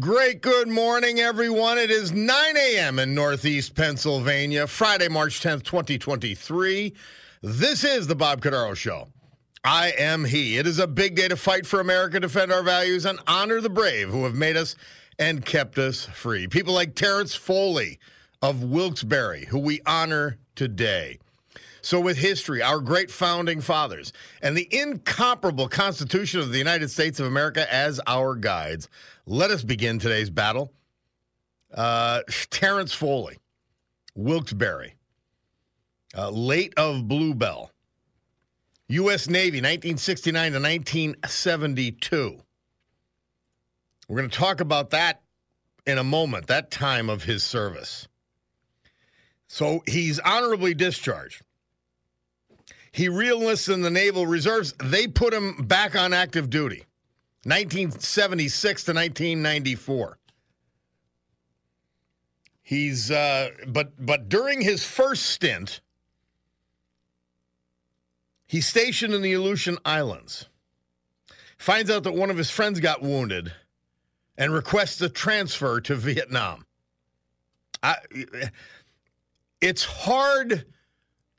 Great good morning, everyone. It is 9 a.m. in Northeast Pennsylvania, Friday, March 10th, 2023. This is the Bob Cordaro Show. I am he. It is a big day to fight for America, defend our values, and honor the brave who have made us and kept us free. People like Terrence Foley of Wilkes-Barre, who we honor today. So, with history, our great founding fathers, and the incomparable Constitution of the United States of America as our guides, let us begin today's battle. Uh, Terrence Foley, Wilkes-Barre, uh, late of Bluebell, U.S. Navy, 1969 to 1972. We're going to talk about that in a moment, that time of his service. So he's honorably discharged. He reenlisted in the Naval Reserves. They put him back on active duty, 1976 to 1994. He's uh, but but during his first stint, he's stationed in the Aleutian Islands. Finds out that one of his friends got wounded, and requests a transfer to Vietnam. I, it's hard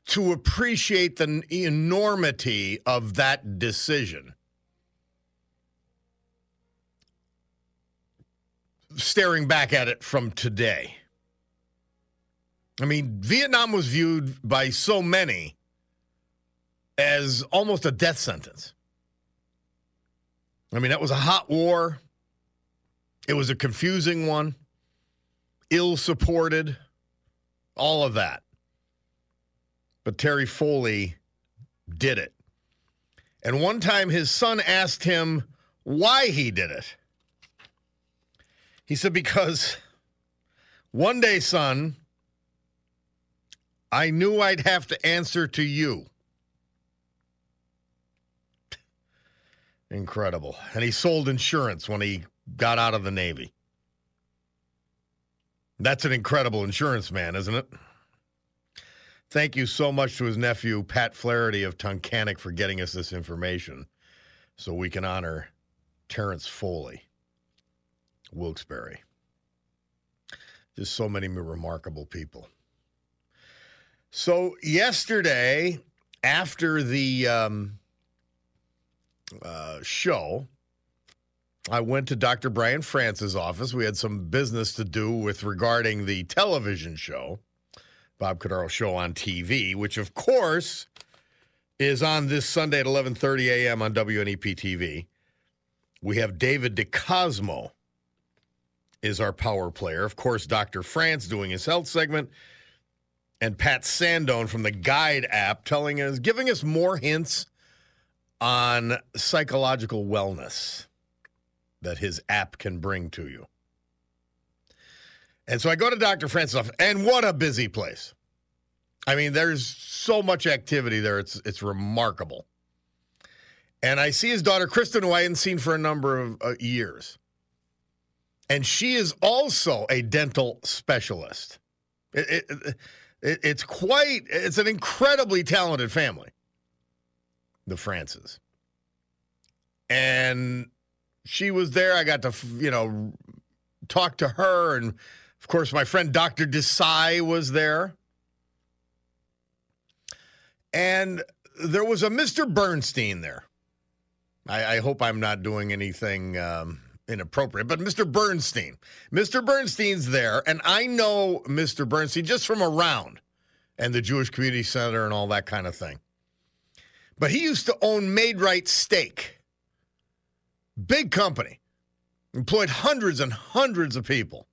to appreciate the enormity of that decision. Staring back at it from today. I mean, Vietnam was viewed by so many as almost a death sentence. I mean, that was a hot war. It was a confusing one, ill supported, all of that. But Terry Foley did it. And one time his son asked him why he did it. He said, Because one day, son, I knew I'd have to answer to you. Incredible. And he sold insurance when he got out of the Navy. That's an incredible insurance man, isn't it? Thank you so much to his nephew, Pat Flaherty of Tunkhannock, for getting us this information so we can honor Terrence Foley, Wilkes-Barre. Just so many remarkable people. So, yesterday, after the um, uh, show, I went to Dr. Brian France's office. We had some business to do with regarding the television show. Bob Cordaro show on TV, which of course is on this Sunday at 11:30 a.m. on WNEP TV. We have David DeCosmo is our power player. Of course, Dr. France doing his health segment and Pat Sandone from the Guide app telling us giving us more hints on psychological wellness that his app can bring to you. And so I go to Dr. France's, and what a busy place. I mean, there's so much activity there. It's it's remarkable. And I see his daughter Kristen, who I hadn't seen for a number of uh, years, and she is also a dental specialist. It, it, it, it's quite. It's an incredibly talented family, the Frances. And she was there. I got to you know talk to her and of course, my friend Dr. Desai was there. And there was a Mr. Bernstein there. I, I hope I'm not doing anything um, inappropriate, but Mr. Bernstein. Mr. Bernstein's there, and I know Mr. Bernstein just from around and the Jewish Community Center and all that kind of thing. But he used to own Maid-Rite Steak. Big company. Employed hundreds and hundreds of people.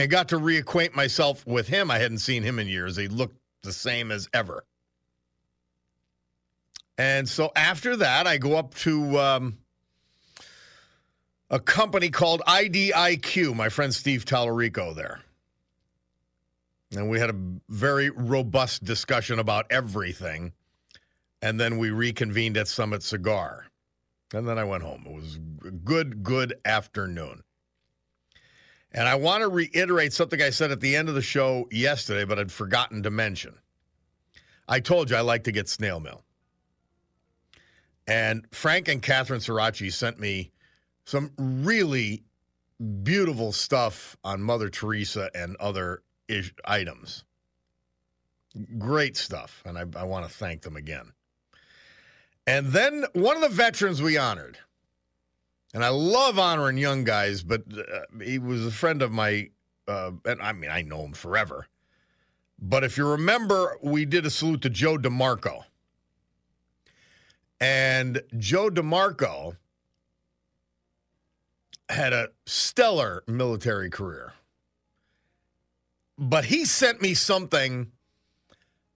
And got to reacquaint myself with him. I hadn't seen him in years. He looked the same as ever. And so after that, I go up to um, a company called IDIQ, my friend Steve Tallarico there. And we had a very robust discussion about everything. And then we reconvened at Summit Cigar. And then I went home. It was a good, good afternoon. And I want to reiterate something I said at the end of the show yesterday, but I'd forgotten to mention. I told you I like to get snail mail. And Frank and Catherine Sirachi sent me some really beautiful stuff on Mother Teresa and other ish- items. Great stuff. And I, I want to thank them again. And then one of the veterans we honored, and I love honoring young guys, but uh, he was a friend of my, uh, and I mean, I know him forever. But if you remember, we did a salute to Joe DeMarco. And Joe DeMarco had a stellar military career. But he sent me something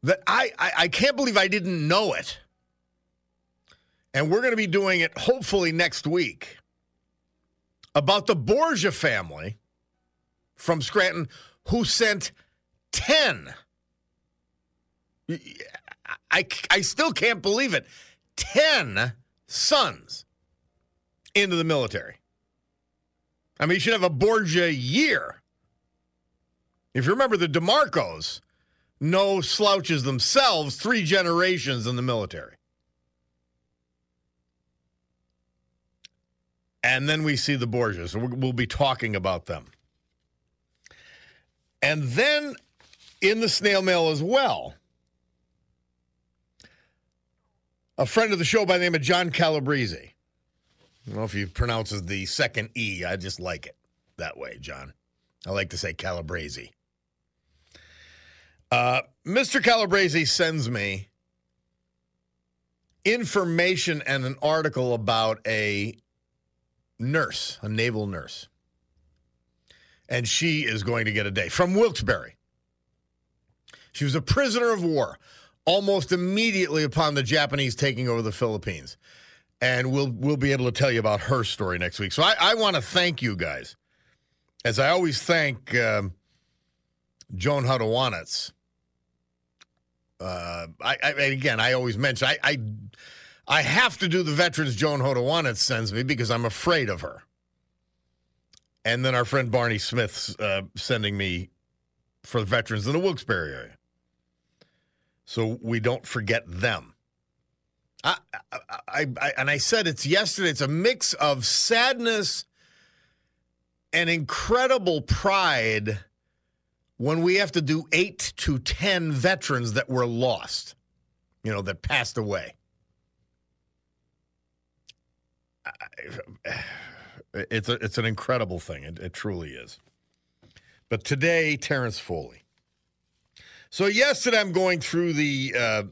that I, I, I can't believe I didn't know it. And we're going to be doing it hopefully next week about the Borgia family from Scranton who sent 10. I, I still can't believe it. 10 sons into the military. I mean, you should have a Borgia year. If you remember the DeMarcos, no slouches themselves, three generations in the military. And then we see the Borgias. We'll be talking about them. And then in the snail mail as well, a friend of the show by the name of John Calabrese. I don't know if he pronounces the second E. I just like it that way, John. I like to say Calabrese. Uh, Mr. Calabrese sends me information and an article about a nurse, a naval nurse. And she is going to get a day from Wilkes-Barre. She was a prisoner of war almost immediately upon the Japanese taking over the Philippines. And we'll we'll be able to tell you about her story next week. So I, I want to thank you guys, as I always thank um, Joan Hodowanitz. Uh, I, I again, I always mention I, I I have to do the veterans Joan Hodowanitz sends me because I'm afraid of her. And then our friend Barney Smith's uh, sending me for the veterans in the Wilkes-Barre area so we don't forget them. I, I, I, and I said it's yesterday. It's a mix of sadness and incredible pride when we have to do eight to ten veterans that were lost, you know, that passed away. It's a, it's an incredible thing. It, it truly is. But today, Terrence Foley. So yesterday, I'm going through the uh,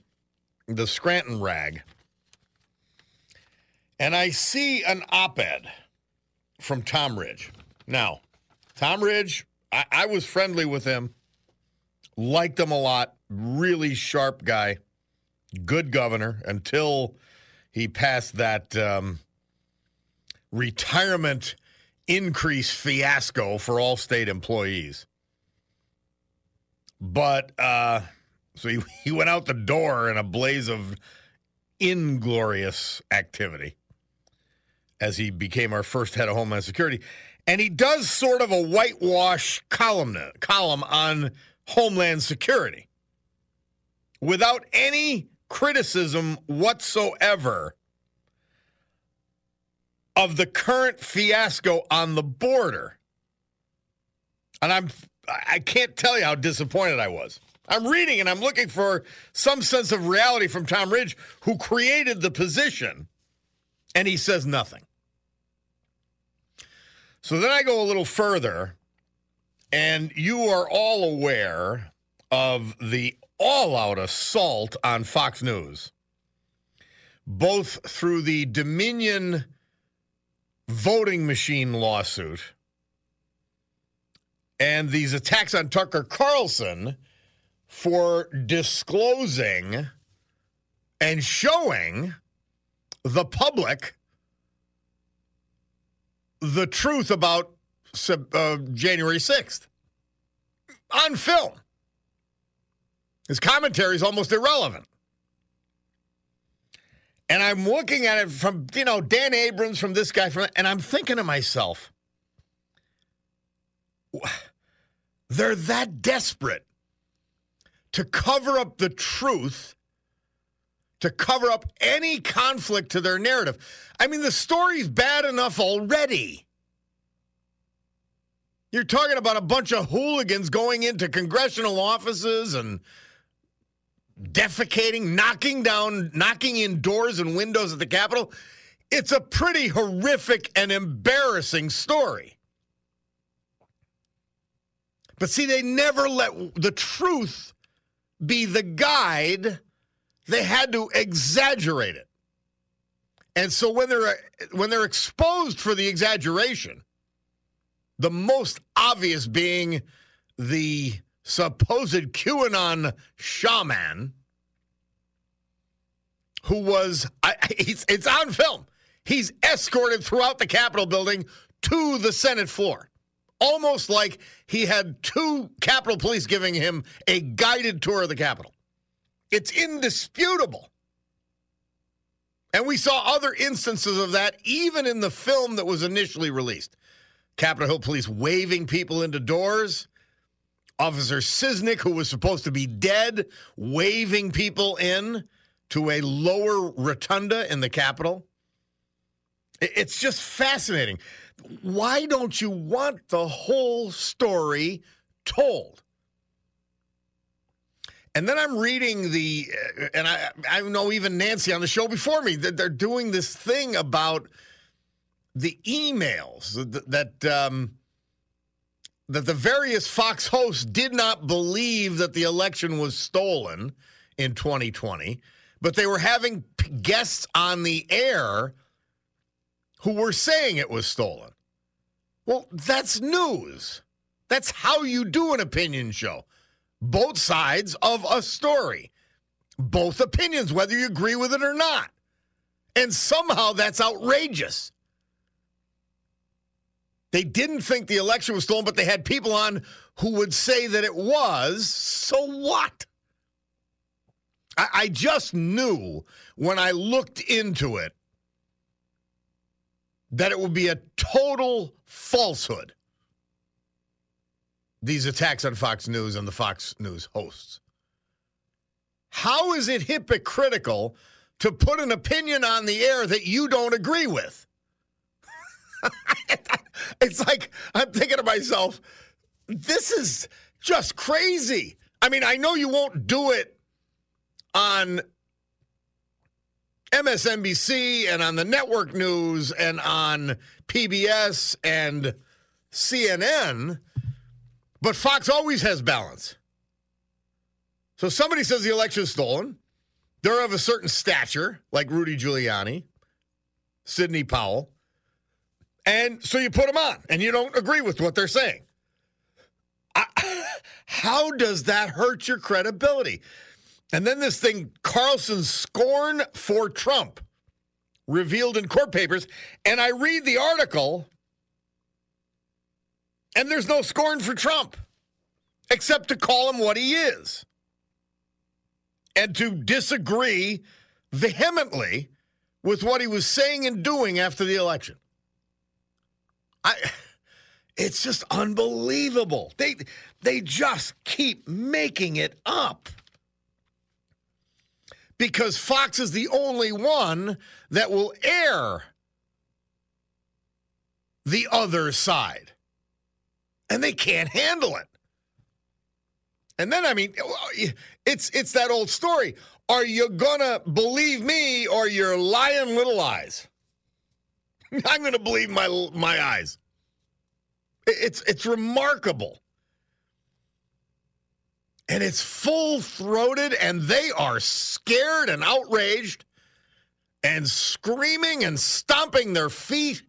the Scranton rag, and I see an op-ed from Tom Ridge. Now, Tom Ridge, I, I was friendly with him, liked him a lot, really sharp guy, good governor until he passed that um, retirement increase fiasco for all state employees. But uh, so he, he went out the door in a blaze of inglorious activity as he became our first head of Homeland Security. And he does sort of a whitewash column, column on Homeland Security without any criticism whatsoever of the current fiasco on the border. And I'm I can't tell you how disappointed I was. I'm reading and I'm looking for some sense of reality from Tom Ridge, who created the position, and he says nothing. So then I go a little further, and you are all aware of the all out assault on Fox News, both through the Dominion voting machine lawsuit and these attacks on Tucker Carlson for disclosing and showing the public the truth about uh, January 6th on film. His commentary is almost irrelevant. And I'm looking at it from, you know, Dan Abrams, from this guy, from, and I'm thinking to myself, they're that desperate to cover up the truth, to cover up any conflict to their narrative. I mean, the story's bad enough already. You're talking about a bunch of hooligans going into congressional offices and defecating, knocking down, knocking in doors and windows at the Capitol. It's a pretty horrific and embarrassing story. But see, they never let the truth be the guide. They had to exaggerate it. And so when they're when they're exposed for the exaggeration, the most obvious being the supposed QAnon shaman who was I, it's on film. He's escorted throughout the Capitol building to the Senate floor almost like he had two Capitol Police giving him a guided tour of the Capitol. It's indisputable. And we saw other instances of that even in the film that was initially released. Capitol Hill Police waving people into doors. Officer Sicknick, who was supposed to be dead, waving people in to a lower rotunda in the Capitol. It's just fascinating why don't you want the whole story told? And then I'm reading the, uh, and I, I know even Nancy on the show before me that they're doing this thing about the emails that that, um, that the various Fox hosts did not believe that the election was stolen in 2020, but they were having guests on the air who were saying it was stolen. Well, that's news. That's how you do an opinion show. Both sides of a story, both opinions, whether you agree with it or not. And somehow that's outrageous. They didn't think the election was stolen, but they had people on who would say that it was. So what? I, I just knew when I looked into it that it would be a total falsehood. These attacks on Fox News and the Fox News hosts. How is it hypocritical to put an opinion on the air that you don't agree with? it's like I'm thinking to myself, this is just crazy. I mean, I know you won't do it on MSNBC and on the network news and on PBS and CNN, but Fox always has balance. So somebody says the election is stolen. They're of a certain stature, like Rudy Giuliani, Sidney Powell. And so you put them on, and you don't agree with what they're saying. I, how does that hurt your credibility? And then this thing, Carlson's scorn for Trump, revealed in court papers. And I read the article, and there's no scorn for Trump, except to call him what he is and to disagree vehemently with what he was saying and doing after the election. I it's just unbelievable. They they just keep making it up because Fox is the only one that will air the other side. And they can't handle it. And then I mean, it's it's that old story. Are you gonna believe me or your lying little eyes? I'm gonna believe my my eyes. It's it's remarkable. And it's full throated, and they are scared and outraged and screaming and stomping their feet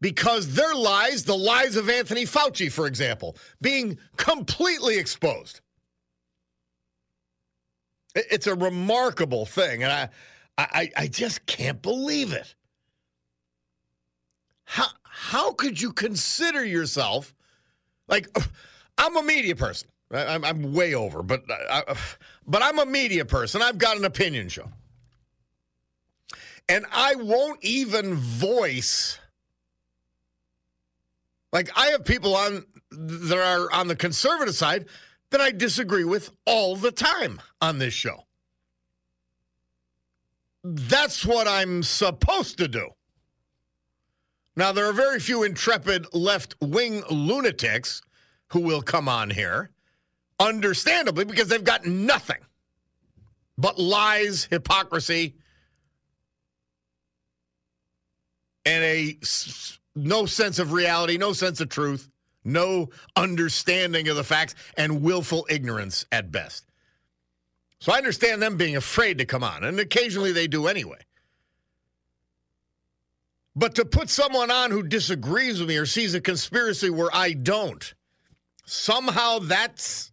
because their lies, the lies of Anthony Fauci, for example, being completely exposed. It's a remarkable thing, and I, I, I just can't believe it. How how could you consider yourself like I'm a media person? I'm, I'm way over, but uh, I, uh, but I'm a media person. I've got an opinion show, and I won't even voice like I have people on that are on the conservative side that I disagree with all the time on this show. That's what I'm supposed to do. Now, there are very few intrepid left wing lunatics who will come on here, understandably, because they've got nothing but lies, hypocrisy, and a no sense of reality, no sense of truth, no understanding of the facts, and willful ignorance at best. So I understand them being afraid to come on, and occasionally they do anyway. But to put someone on who disagrees with me or sees a conspiracy where I don't, somehow that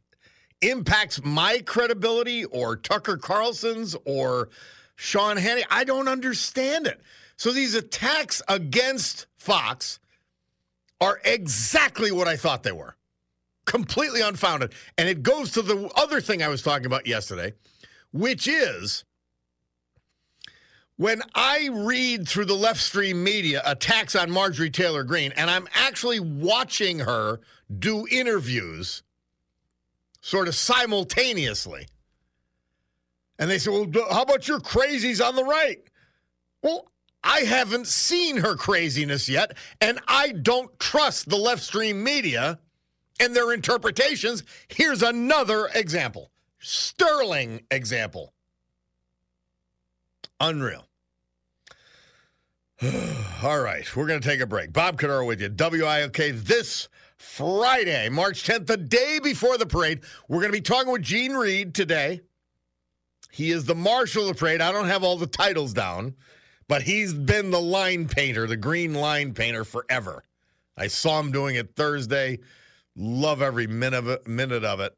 impacts my credibility or Tucker Carlson's or Sean Hannity. I don't understand it. So these attacks against Fox are exactly what I thought they were completely unfounded. And it goes to the other thing I was talking about yesterday, which is when I read through the left stream media attacks on Marjorie Taylor Greene, and I'm actually watching her do interviews sort of simultaneously. And they say, Well, how about your crazies on the right? Well, I haven't seen her craziness yet, and I don't trust the left stream media and their interpretations. Here's another example sterling example. Unreal. All right, we're going to take a break. Bob Cordaro with you. WILK this Friday, March 10th, the day before the parade. We're going to be talking with Gene Reed today. He is the marshal of the parade. I don't have all the titles down but he's been the line painter, the green line painter forever. I saw him doing it Thursday. Love every. Minute of it.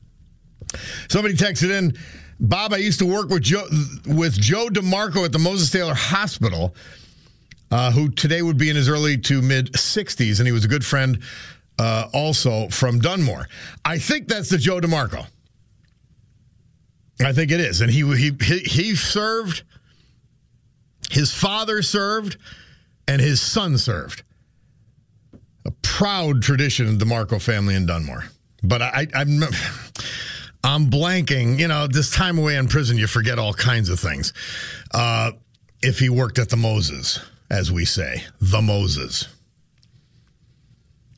Somebody texted in, Bob, I used to work with Joe with Joe DeMarco at the Moses Taylor Hospital, uh, who today would be in his early to mid 60s, and he was a good friend uh, also from Dunmore. I think that's the Joe DeMarco. I think it is, and he he he served. His father served, and his son served. A proud tradition of the DeMarco family in Dunmore. But I, I'm. I'm blanking. You know, this time away in prison, you forget all kinds of things. Uh, if he worked at the Moses, as we say, the Moses.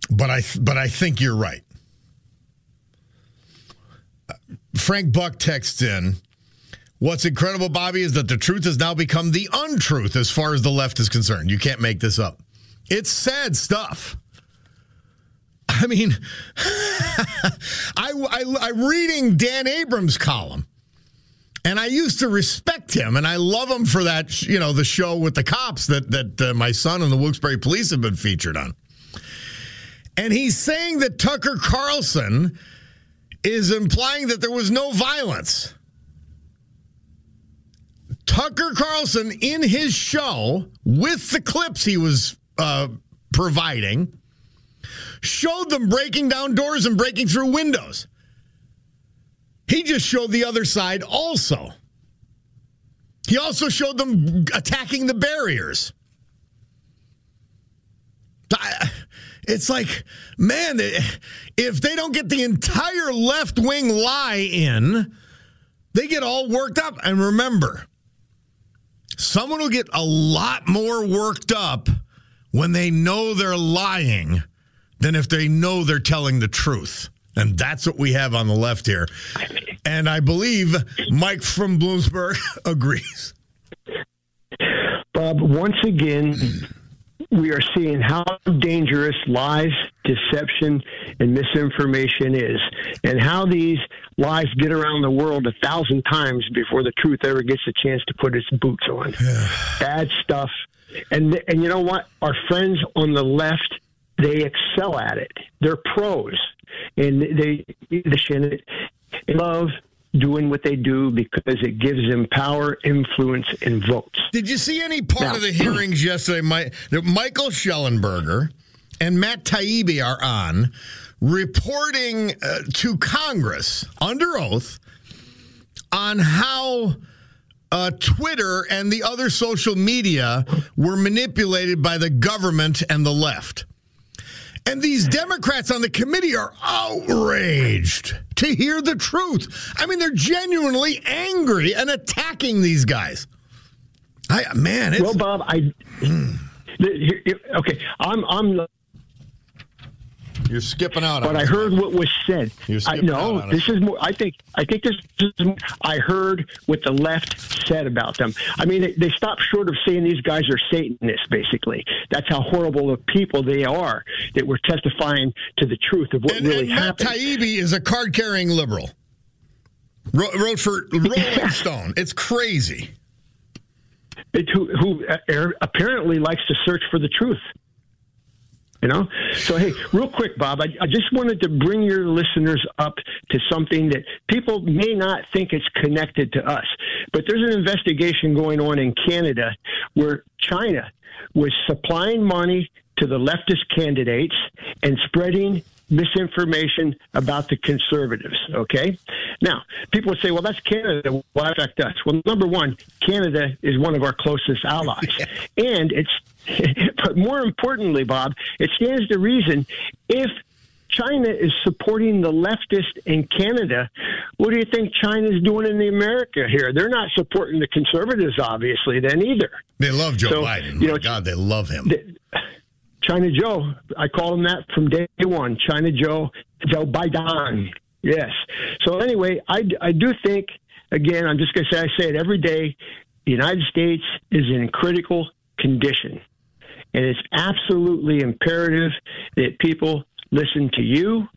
But I, but I think you're right. Frank Buck texts in. What's incredible, Bobby, is that the truth has now become the untruth as far as the left is concerned. You can't make this up. It's sad stuff. I mean, I, I, am reading Dan Abrams' column, and I used to respect him, and I love him for that, you know, the show with the cops that that uh, my son and the Wilkes-Barre Police have been featured on. And he's saying that Tucker Carlson is implying that there was no violence. Tucker Carlson, in his show, with the clips he was uh, providing, showed them breaking down doors and breaking through windows. He just showed the other side also. He also showed them attacking the barriers. It's like, man, if they don't get the entire left wing lie in, they get all worked up. And remember, someone will get a lot more worked up when they know they're lying than if they know they're telling the truth. And that's what we have on the left here. And I believe Mike from Bloomsburg agrees. Bob, once again, we are seeing how dangerous lies, deception, and misinformation is, and how these lies get around the world a thousand times before the truth ever gets a chance to put its boots on. Bad stuff. And and you know what? Our friends on the left, they excel at it. They're pros, and they they love doing what they do because it gives them power, influence, and votes. Did you see any part now, of the hearings yesterday? My, Michael Shellenberger and Matt Taibbi are on reporting uh, to Congress under oath on how uh, Twitter and the other social media were manipulated by the government and the left. And these Democrats on the committee are outraged to hear the truth. I mean, they're genuinely angry and attacking these guys. I man, well, Bob, I mm. okay. I'm I'm you're skipping out. Of it. But I heard what was said. I, no, this is more. I think. I think this is. I heard what the left said about them. I mean, they, they stopped short of saying these guys are Satanists. Basically, that's how horrible of people they are. That were testifying to the truth of what and, really and happened. Matt Taibbi is a card-carrying liberal. Wrote for Rolling Stone. It's crazy. It, who, who uh, apparently likes to search for the truth. You know? So, hey, real quick, Bob, I, I, just wanted to bring your listeners up to something that people may not think it's connected to us. But there's an investigation going on in Canada where China was supplying money to the leftist candidates and spreading misinformation about the conservatives. Okay. Now, people would say, well, that's Canada. Why affect us? Well, number one, Canada is one of our closest allies. and it's, but more importantly, Bob, it stands to reason if China is supporting the leftist in Canada. What do you think China's doing in the America here? They're not supporting the conservatives, obviously, then either. They love Joe so, Biden. You know, God, they love him. The, China Joe. I call him that from day one. China Joe, Joe Biden. Yes. So anyway, I, I do think, again, I'm just going to say, I say it every day, the United States is in critical condition. And it's absolutely imperative that people listen to you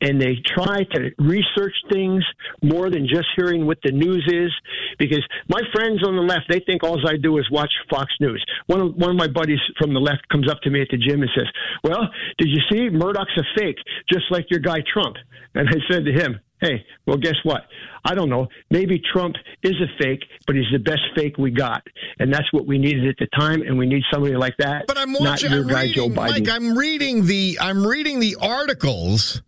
and they try to research things more than just hearing what the news is. Because my friends on the left, they think all I do is watch Fox News. One of, one of my buddies from the left comes up to me at the gym and says, Well, did you see Murdoch's a fake, just like your guy Trump? And I said to him, Hey, well, guess what? I don't know. Maybe Trump is a fake, but he's the best fake we got, and that's what we needed at the time. And we need somebody like that. But I'm watching. I'm reading, Mike. I'm reading the. I'm reading the articles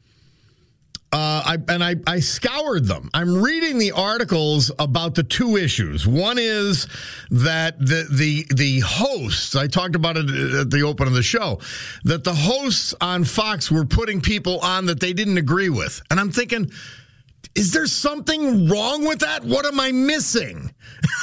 uh, I, and I, I scoured them. I'm reading the articles about the two issues. One is that the the the hosts. I talked about it at the open of the show. That the hosts on Fox were putting people on that they didn't agree with, and I'm thinking, is there something wrong with that? What am I missing?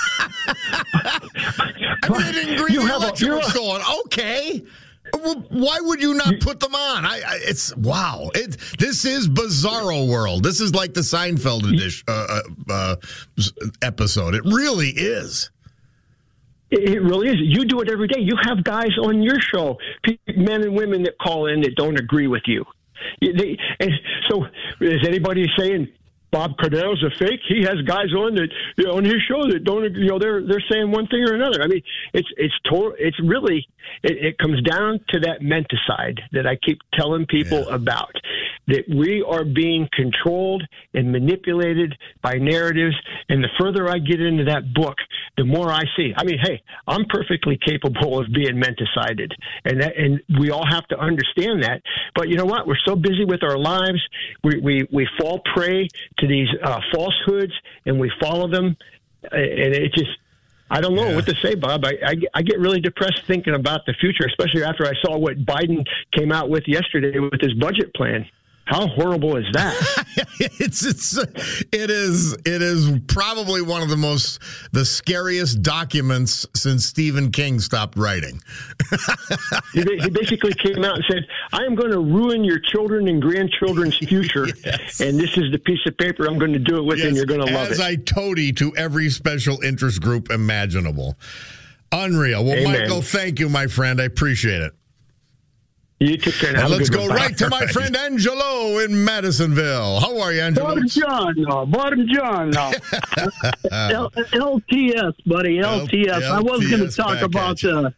I didn't agree you with the election okay. Well, why would you not put them on? I, I it's wow. It this is bizarro world. This is like the Seinfeld edition uh, uh, uh, episode. It really is. It really is. You do it every day. You have guys on your show, men and women that call in that don't agree with you. They, so, is anybody saying Bob Cordel's a fake. He has guys on that you know, on his show that don't you know they're they're saying one thing or another. I mean, it's it's total. It's really it, it comes down to that menticide that I keep telling people yeah. about. That we are being controlled and manipulated by narratives, and the further I get into that book, the more I see. I mean, hey, I'm perfectly capable of being menticided, and that, and we all have to understand that. But you know what? We're so busy with our lives, we we, we fall prey to these uh, falsehoods and we follow them, and it just I don't know yeah. what to say, Bob. I, I, I get really depressed thinking about the future, especially after I saw what Biden came out with yesterday with his budget plan. How horrible is that? it's it's it is it is probably one of the most the scariest documents since Stephen King stopped writing. he, basically came out and said, "I am going to ruin your children and grandchildren's future, yes. and this is the piece of paper I'm going to do it with, yes, and you're going to love it." As I toady to every special interest group imaginable. Unreal. Well, Amen. Michael, thank you, my friend. I appreciate it. You take care. Now let's go right to my friend Angelo in Madisonville. How are you, Angelo? Buongiorno. Bottom John, no. L- LTS, buddy. LTS. L- I was going to talk about the.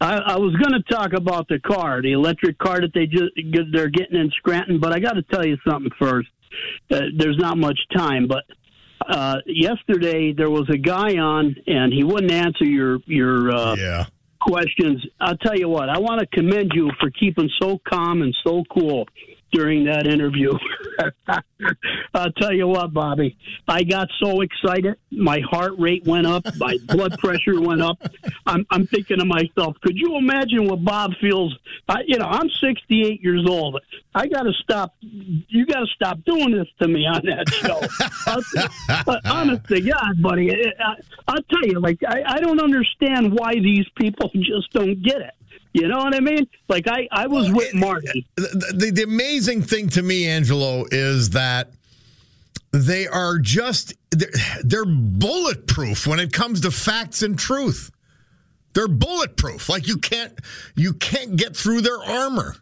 I, I was going to talk about the car, the electric car that they just they're getting in Scranton, but I got to tell you something first. Uh, there's not much time, but uh, yesterday there was a guy on, and he wouldn't answer your your uh, yeah questions. I'll tell you what, I want to commend you for keeping so calm and so cool during that interview. I'll tell you what, Bobby, I got so excited. My heart rate went up. My blood pressure went up. I'm, I'm thinking to myself, could you imagine what Bob feels? I, you know, I'm 68 years old. I got to stop. You got to stop doing this to me on that show. honest to God, buddy, I, I'll tell you, like, I, I don't understand why these people just don't get it. You know what I mean? Like I, I was well, with Martin. The, the, the amazing thing to me, Angelo, is that they are just they're, they're bulletproof when it comes to facts and truth. They're bulletproof. Like you can't you can't get through their armor.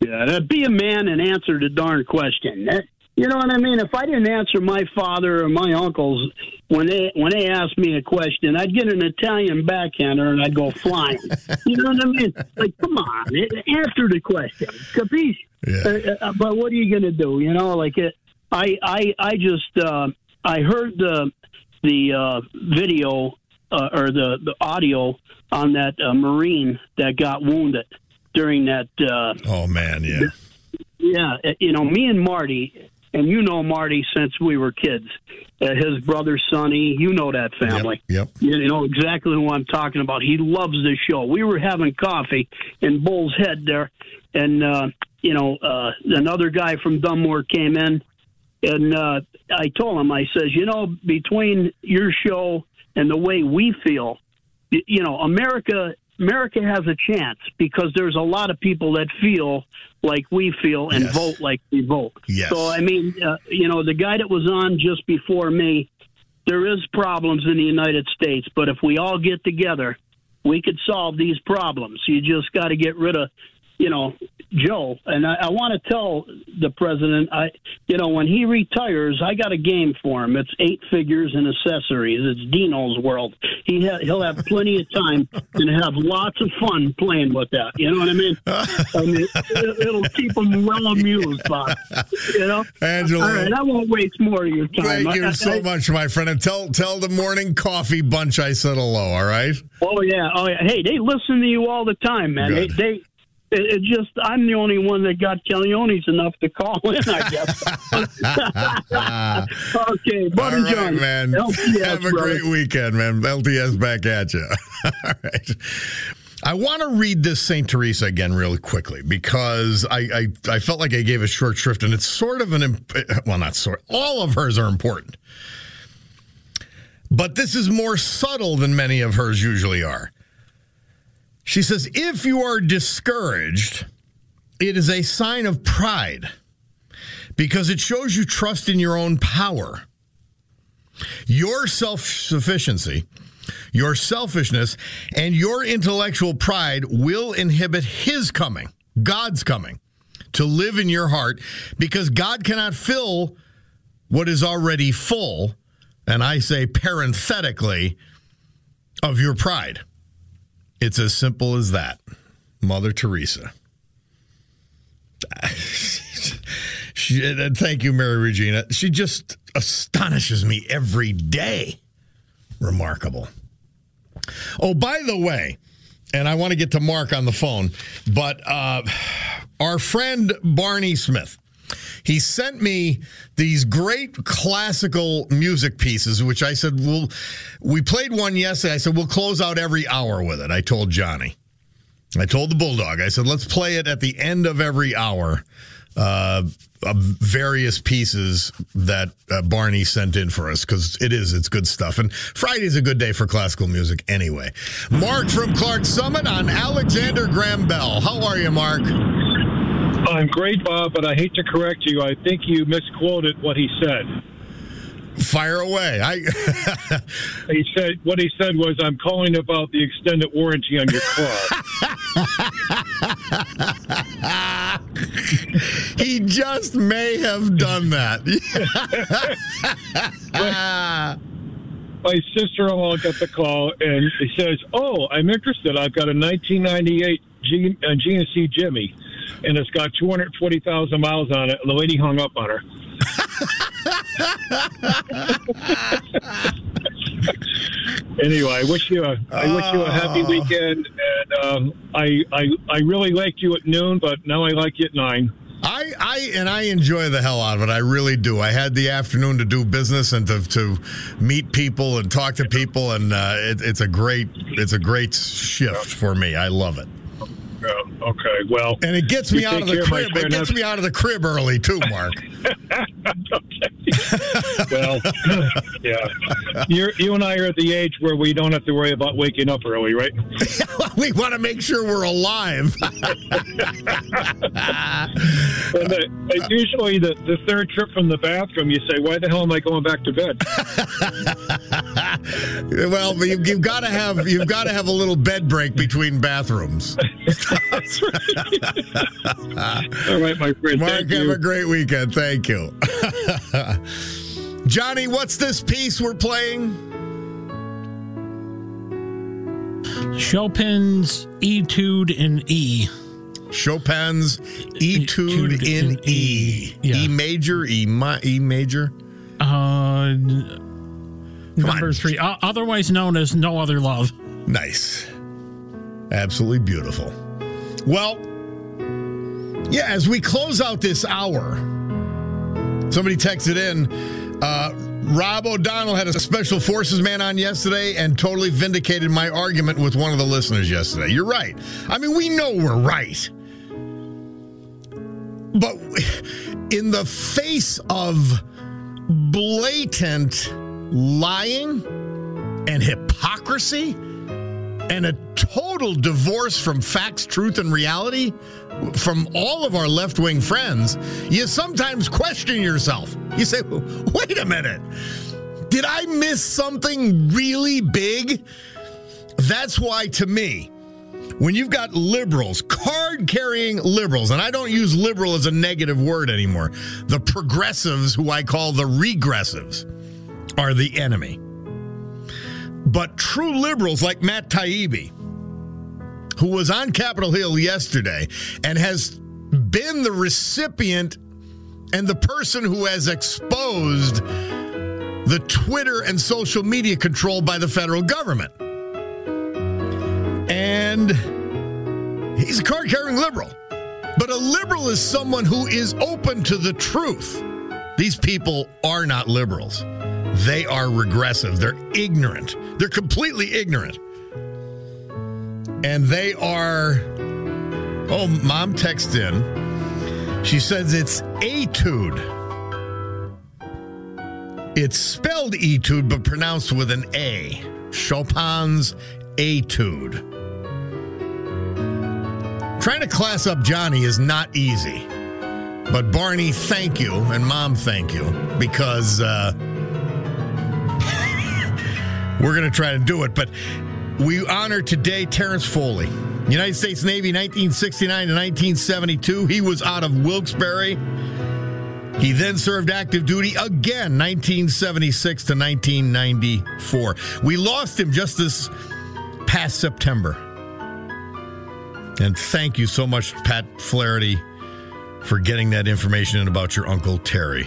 Yeah, be a man and answer the darn question. That, you know what I mean? If I didn't answer my father or my uncles when they when they asked me a question, I'd get an Italian backhander and I'd go flying. you know what I mean? Like, come on, answer the question, capiche? Yeah. Uh, uh, but what are you going to do? You know, like it. I I I just uh, I heard the the uh, video uh, or the the audio on that uh, Marine that got wounded during that. Uh, oh man, yeah. Yeah, you know, me and Marty and you know Marty since we were kids. Uh, his brother Sonny, you know that family. Yep. yep. You know exactly who I'm talking about. He loves this show. We were having coffee in Bull's Head there, and uh, you know uh, another guy from Dunmore came in, and uh, I told him, I says, you know, between your show and the way we feel, you know, America America has a chance because there's a lot of people that feel like we feel and yes. vote like we vote. Yes. So I mean, uh, you know, the guy that was on just before me, there is problems in the United States, but if we all get together, we could solve these problems. You just got to get rid of you know, Joe, and I, I want to tell the president, I, you know, when he retires, I got a game for him. It's eight figures and accessories. It's Dino's world. He ha- he'll have plenty of time and have lots of fun playing with that. You know what I mean? I mean, it, will keep him well amused, Bob. You know, Angelo. All right, I won't waste more of your time. Thank you I, so much, my friend, and tell tell the morning coffee bunch I said hello. All right. Oh yeah, oh yeah. Hey, they listen to you all the time, man. They, they it, it, just I'm the only one that got Kellyoni's enough to call in, I guess. okay, Buddy right, John, man. LTS, Have a brother. great weekend, man. LTS back at you. All right. I want to read this St. Teresa again really quickly because I, I, I felt like I gave a short shrift and it's sort of an well not sort all of hers are important. But this is more subtle than many of hers usually are. She says, if you are discouraged, it is a sign of pride because it shows you trust in your own power. Your self sufficiency, your selfishness, and your intellectual pride will inhibit His coming, God's coming, to live in your heart because God cannot fill what is already full, and I say parenthetically, of your pride. It's as simple as that. Mother Teresa. she, thank you, Mary Regina. She just astonishes me every day. Remarkable. Oh, by the way, and I want to get to Mark on the phone, but uh, our friend Barney Smith, he sent me these great classical music pieces, which I said, well, we played one yesterday. I said, we'll close out every hour with it. I told Johnny. I told the Bulldog, I said, let's play it at the end of every hour. Uh, of various pieces that uh, Barney sent in for us because it is it's good stuff and Friday's a good day for classical music anyway. Mark from Clarks Summit on Alexander Graham Bell. How are you, Mark? I'm great, Bob, but I hate to correct you. I think you misquoted what he said. Fire away. I he said what he said was I'm calling about the extended warranty on your car. he just may have done that. My sister-in-law got the call and he says, "Oh, I'm interested. I've got a 1998 G- uh, GMC Jimmy, and it's got 240,000 miles on it." The lady hung up on her. anyway, I wish you a I wish you a happy oh. weekend, and um, I I I really liked you at noon, but now I like you at nine. I, I and I enjoy the hell out of it. I really do. I had the afternoon to do business and to, to meet people and talk to people, and uh, it, it's a great it's a great shift for me. I love it. Okay. Well, and it gets me out of the crib. It gets me out of the crib early too, Mark. well, yeah. you you and I are at the age where we don't have to worry about waking up early, right? we want to make sure we're alive. and the, uh, usually, the, the third trip from the bathroom, you say, "Why the hell am I going back to bed?" Well, you've, you've got to have you've got to have a little bed break between bathrooms. All right, my friend. Mark, have you. a great weekend. Thank you. Johnny, what's this piece we're playing? Chopin's Etude in E. Chopin's Etude, Etude in, in, E. E, yeah. e major, E, ma- e major. Uh, number uh, otherwise known as No Other Love. Nice. Absolutely beautiful. Well, yeah, as we close out this hour, somebody texted in. Uh, Rob O'Donnell had a special forces man on yesterday and totally vindicated my argument with one of the listeners yesterday. You're right. I mean, we know we're right. But in the face of blatant lying and hypocrisy, and a total divorce from facts, truth, and reality from all of our left wing friends, you sometimes question yourself. You say, wait a minute, did I miss something really big? That's why, to me, when you've got liberals, card carrying liberals, and I don't use liberal as a negative word anymore, the progressives, who I call the regressives, are the enemy. But true liberals like Matt Taibbi, who was on Capitol Hill yesterday and has been the recipient and the person who has exposed the Twitter and social media control by the federal government. And he's a card carrying liberal. But a liberal is someone who is open to the truth. These people are not liberals. They are regressive. They're ignorant. They're completely ignorant. And they are. Oh, mom texts in. She says it's etude. It's spelled etude, but pronounced with an A. Chopin's etude. Trying to class up Johnny is not easy. But Barney, thank you, and Mom, thank you, because uh, we're going to try to do it. But we honor today Terrence Foley, United States Navy, 1969 to 1972. He was out of Wilkes-Barre. He then served active duty again, 1976 to 1994. We lost him just this past September. And thank you so much, Pat Flaherty, for getting that information about your Uncle Terry.